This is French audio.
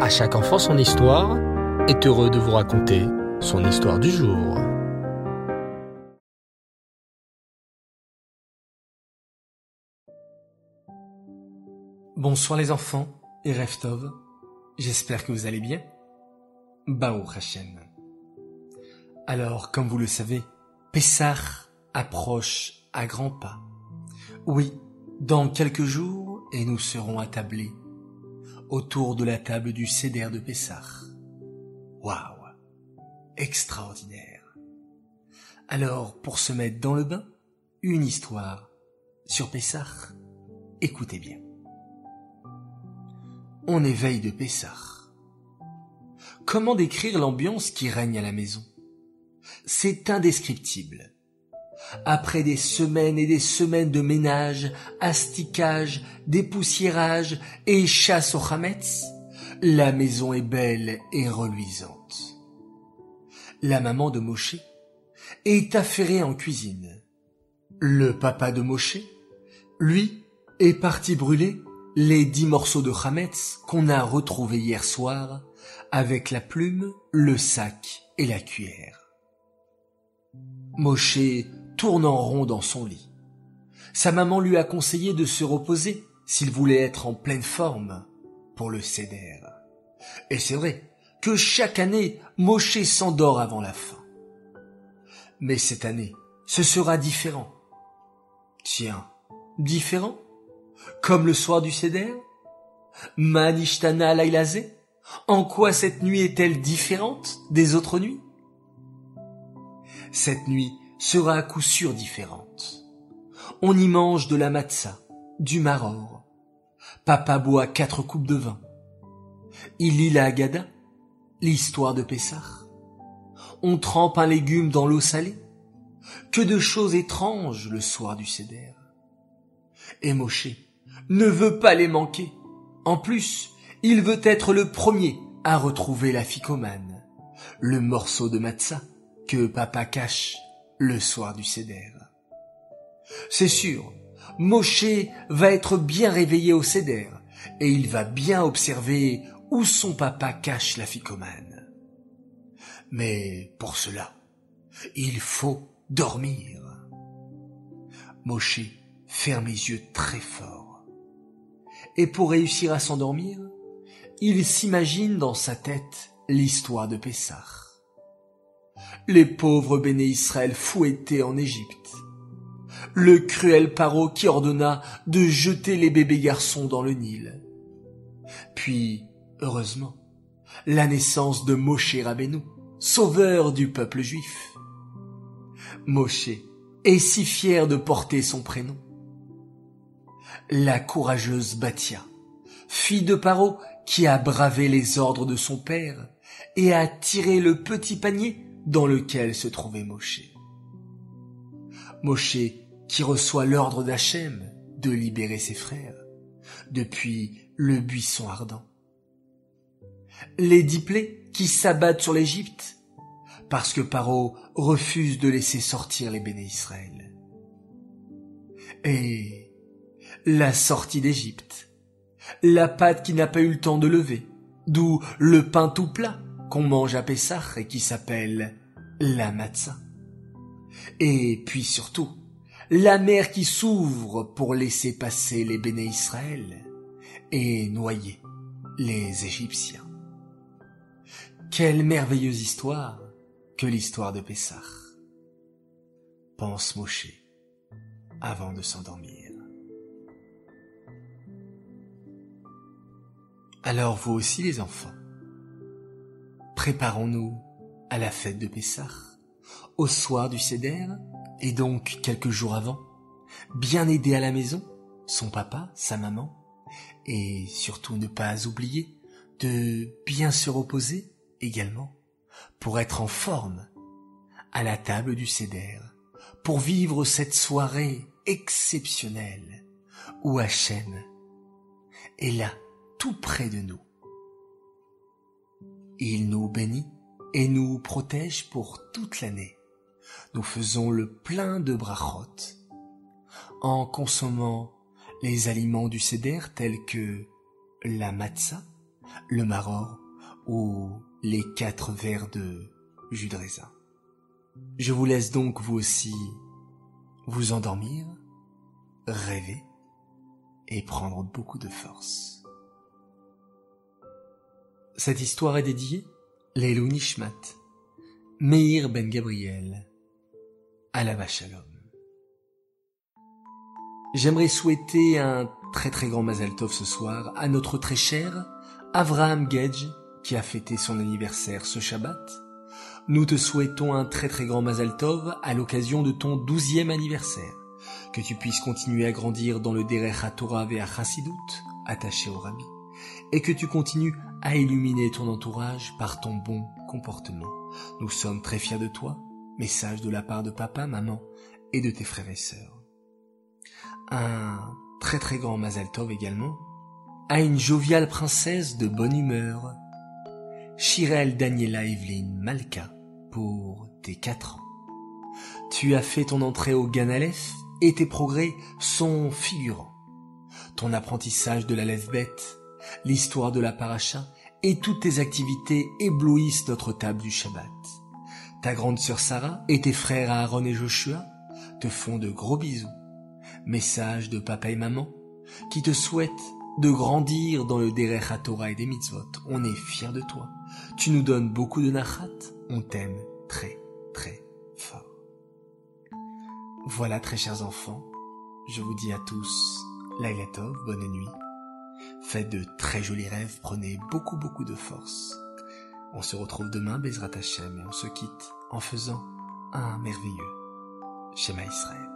À chaque enfant son histoire est heureux de vous raconter son histoire du jour. Bonsoir les enfants et Reftov, j'espère que vous allez bien. Bao Hashem. Alors, comme vous le savez, Pessah approche à grands pas. Oui, dans quelques jours, et nous serons attablés autour de la table du Seder de Pessah. Waouh Extraordinaire Alors, pour se mettre dans le bain, une histoire sur Pessah. Écoutez bien. On éveille de Pessah. Comment décrire l'ambiance qui règne à la maison? C'est indescriptible. Après des semaines et des semaines de ménage, asticage, dépoussiérage et chasse au chametz, la maison est belle et reluisante. La maman de Moshe est affairée en cuisine. Le papa de Moshe, lui, est parti brûler les dix morceaux de chametz qu'on a retrouvés hier soir avec la plume, le sac et la cuillère. Tourne en rond dans son lit. Sa maman lui a conseillé de se reposer s'il voulait être en pleine forme pour le céder. Et c'est vrai que chaque année, Moshe s'endort avant la fin. Mais cette année, ce sera différent. Tiens, différent? Comme le soir du céder? Manishtana Lailazé? En quoi cette nuit est-elle différente des autres nuits? Cette nuit, sera à coup sûr différente. On y mange de la matzah, du maror. Papa boit quatre coupes de vin. Il lit la Haggadah, l'histoire de Pessah. On trempe un légume dans l'eau salée. Que de choses étranges le soir du Seder. Et ne veut pas les manquer. En plus, il veut être le premier à retrouver la ficomane, le morceau de matzah que papa cache le soir du Seder. C'est sûr, Moshe va être bien réveillé au Seder et il va bien observer où son papa cache la ficomane. Mais pour cela, il faut dormir. Moshe ferme les yeux très fort. Et pour réussir à s'endormir, il s'imagine dans sa tête l'histoire de Pessah les pauvres béné Israël fouettés en Égypte. Le cruel paro qui ordonna de jeter les bébés garçons dans le Nil. Puis, heureusement, la naissance de Moshe Rabbeinu, sauveur du peuple juif. Moshe est si fier de porter son prénom. La courageuse Batia, fille de Paro qui a bravé les ordres de son père et a tiré le petit panier dans lequel se trouvait Moshe. Moshe qui reçoit l'ordre d'Hachem de libérer ses frères depuis le buisson ardent. Les diplés qui s'abattent sur l'Égypte parce que Paro refuse de laisser sortir les béné Israël. Et la sortie d'Égypte, la pâte qui n'a pas eu le temps de lever, d'où le pain tout plat qu'on mange à Pessah et qui s'appelle la matzah. Et puis surtout, la mer qui s'ouvre pour laisser passer les béné Israël et noyer les Égyptiens. Quelle merveilleuse histoire que l'histoire de Pessah. Pense Moshe avant de s'endormir. Alors vous aussi les enfants, préparons-nous à la fête de Pessah, au soir du Seder, et donc quelques jours avant, bien aider à la maison, son papa, sa maman, et surtout ne pas oublier de bien se reposer également, pour être en forme à la table du Seder, pour vivre cette soirée exceptionnelle où Hachem est là, tout près de nous. Il nous bénit et nous protège pour toute l'année. Nous faisons le plein de brachot en consommant les aliments du Seder tels que la matzah, le maror ou les quatre verres de jus de raisin. Je vous laisse donc vous aussi vous endormir, rêver et prendre beaucoup de force. Cette histoire est dédiée Leilou Nishmat, Meir Ben Gabriel, la Shalom. J'aimerais souhaiter un très très grand Mazal Tov ce soir à notre très cher Avraham Gedge qui a fêté son anniversaire ce Shabbat. Nous te souhaitons un très très grand Mazal Tov à l'occasion de ton douzième anniversaire. Que tu puisses continuer à grandir dans le Derech HaTorah et Chassidut, attaché au Rabbi, et que tu continues à illuminer ton entourage par ton bon comportement. Nous sommes très fiers de toi. Message de la part de papa, maman et de tes frères et sœurs. Un très très grand Mazal Tov également à une joviale princesse de bonne humeur, Chirel Daniela Evelyn Malka, pour tes quatre ans. Tu as fait ton entrée au Ganalef et tes progrès sont figurants. Ton apprentissage de la lève bête, l'histoire de la paracha et toutes tes activités éblouissent notre table du Shabbat. Ta grande sœur Sarah et tes frères Aaron et Joshua te font de gros bisous. Message de papa et maman qui te souhaitent de grandir dans le Derech Torah et des mitzvot. On est fiers de toi. Tu nous donnes beaucoup de nachat. On t'aime très, très fort. Voilà, très chers enfants. Je vous dis à tous, Lailatov, bonne nuit. Faites de très jolis rêves, prenez beaucoup, beaucoup de force. On se retrouve demain, Bezrat Hashem, et on se quitte en faisant un merveilleux Shema Israël.